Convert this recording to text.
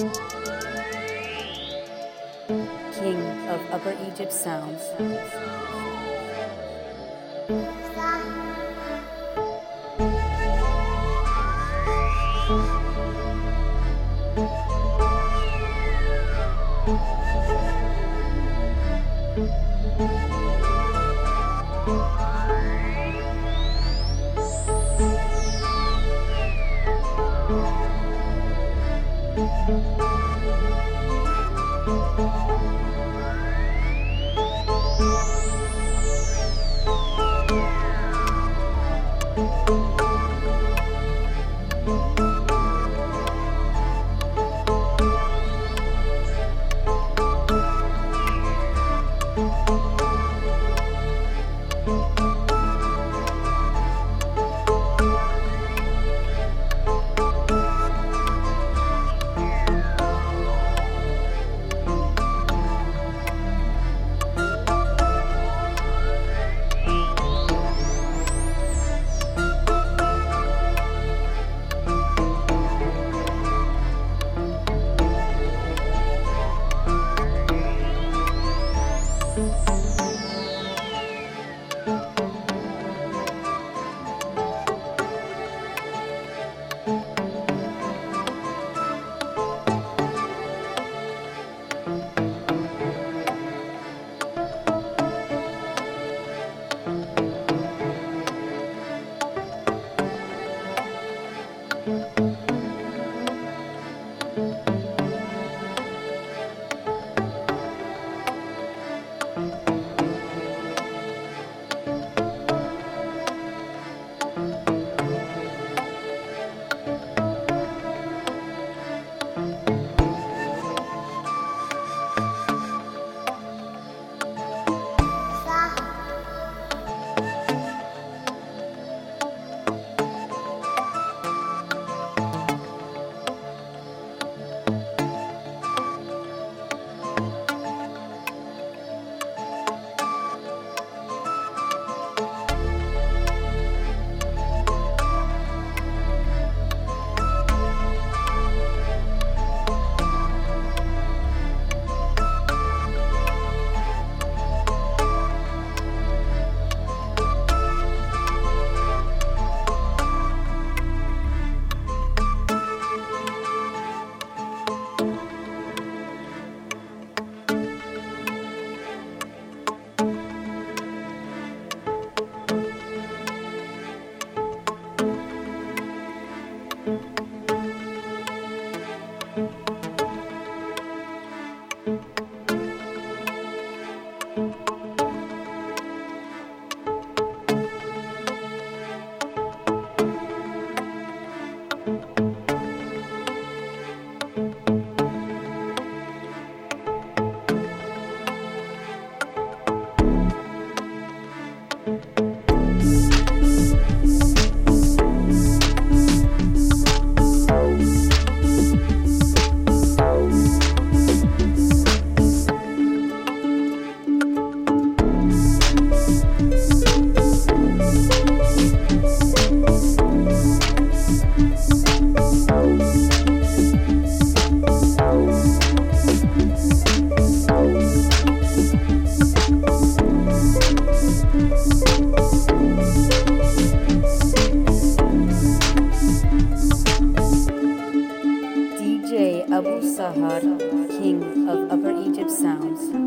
King of Upper Egypt Sounds. Música Abu Sahar, King of Upper Egypt Sounds.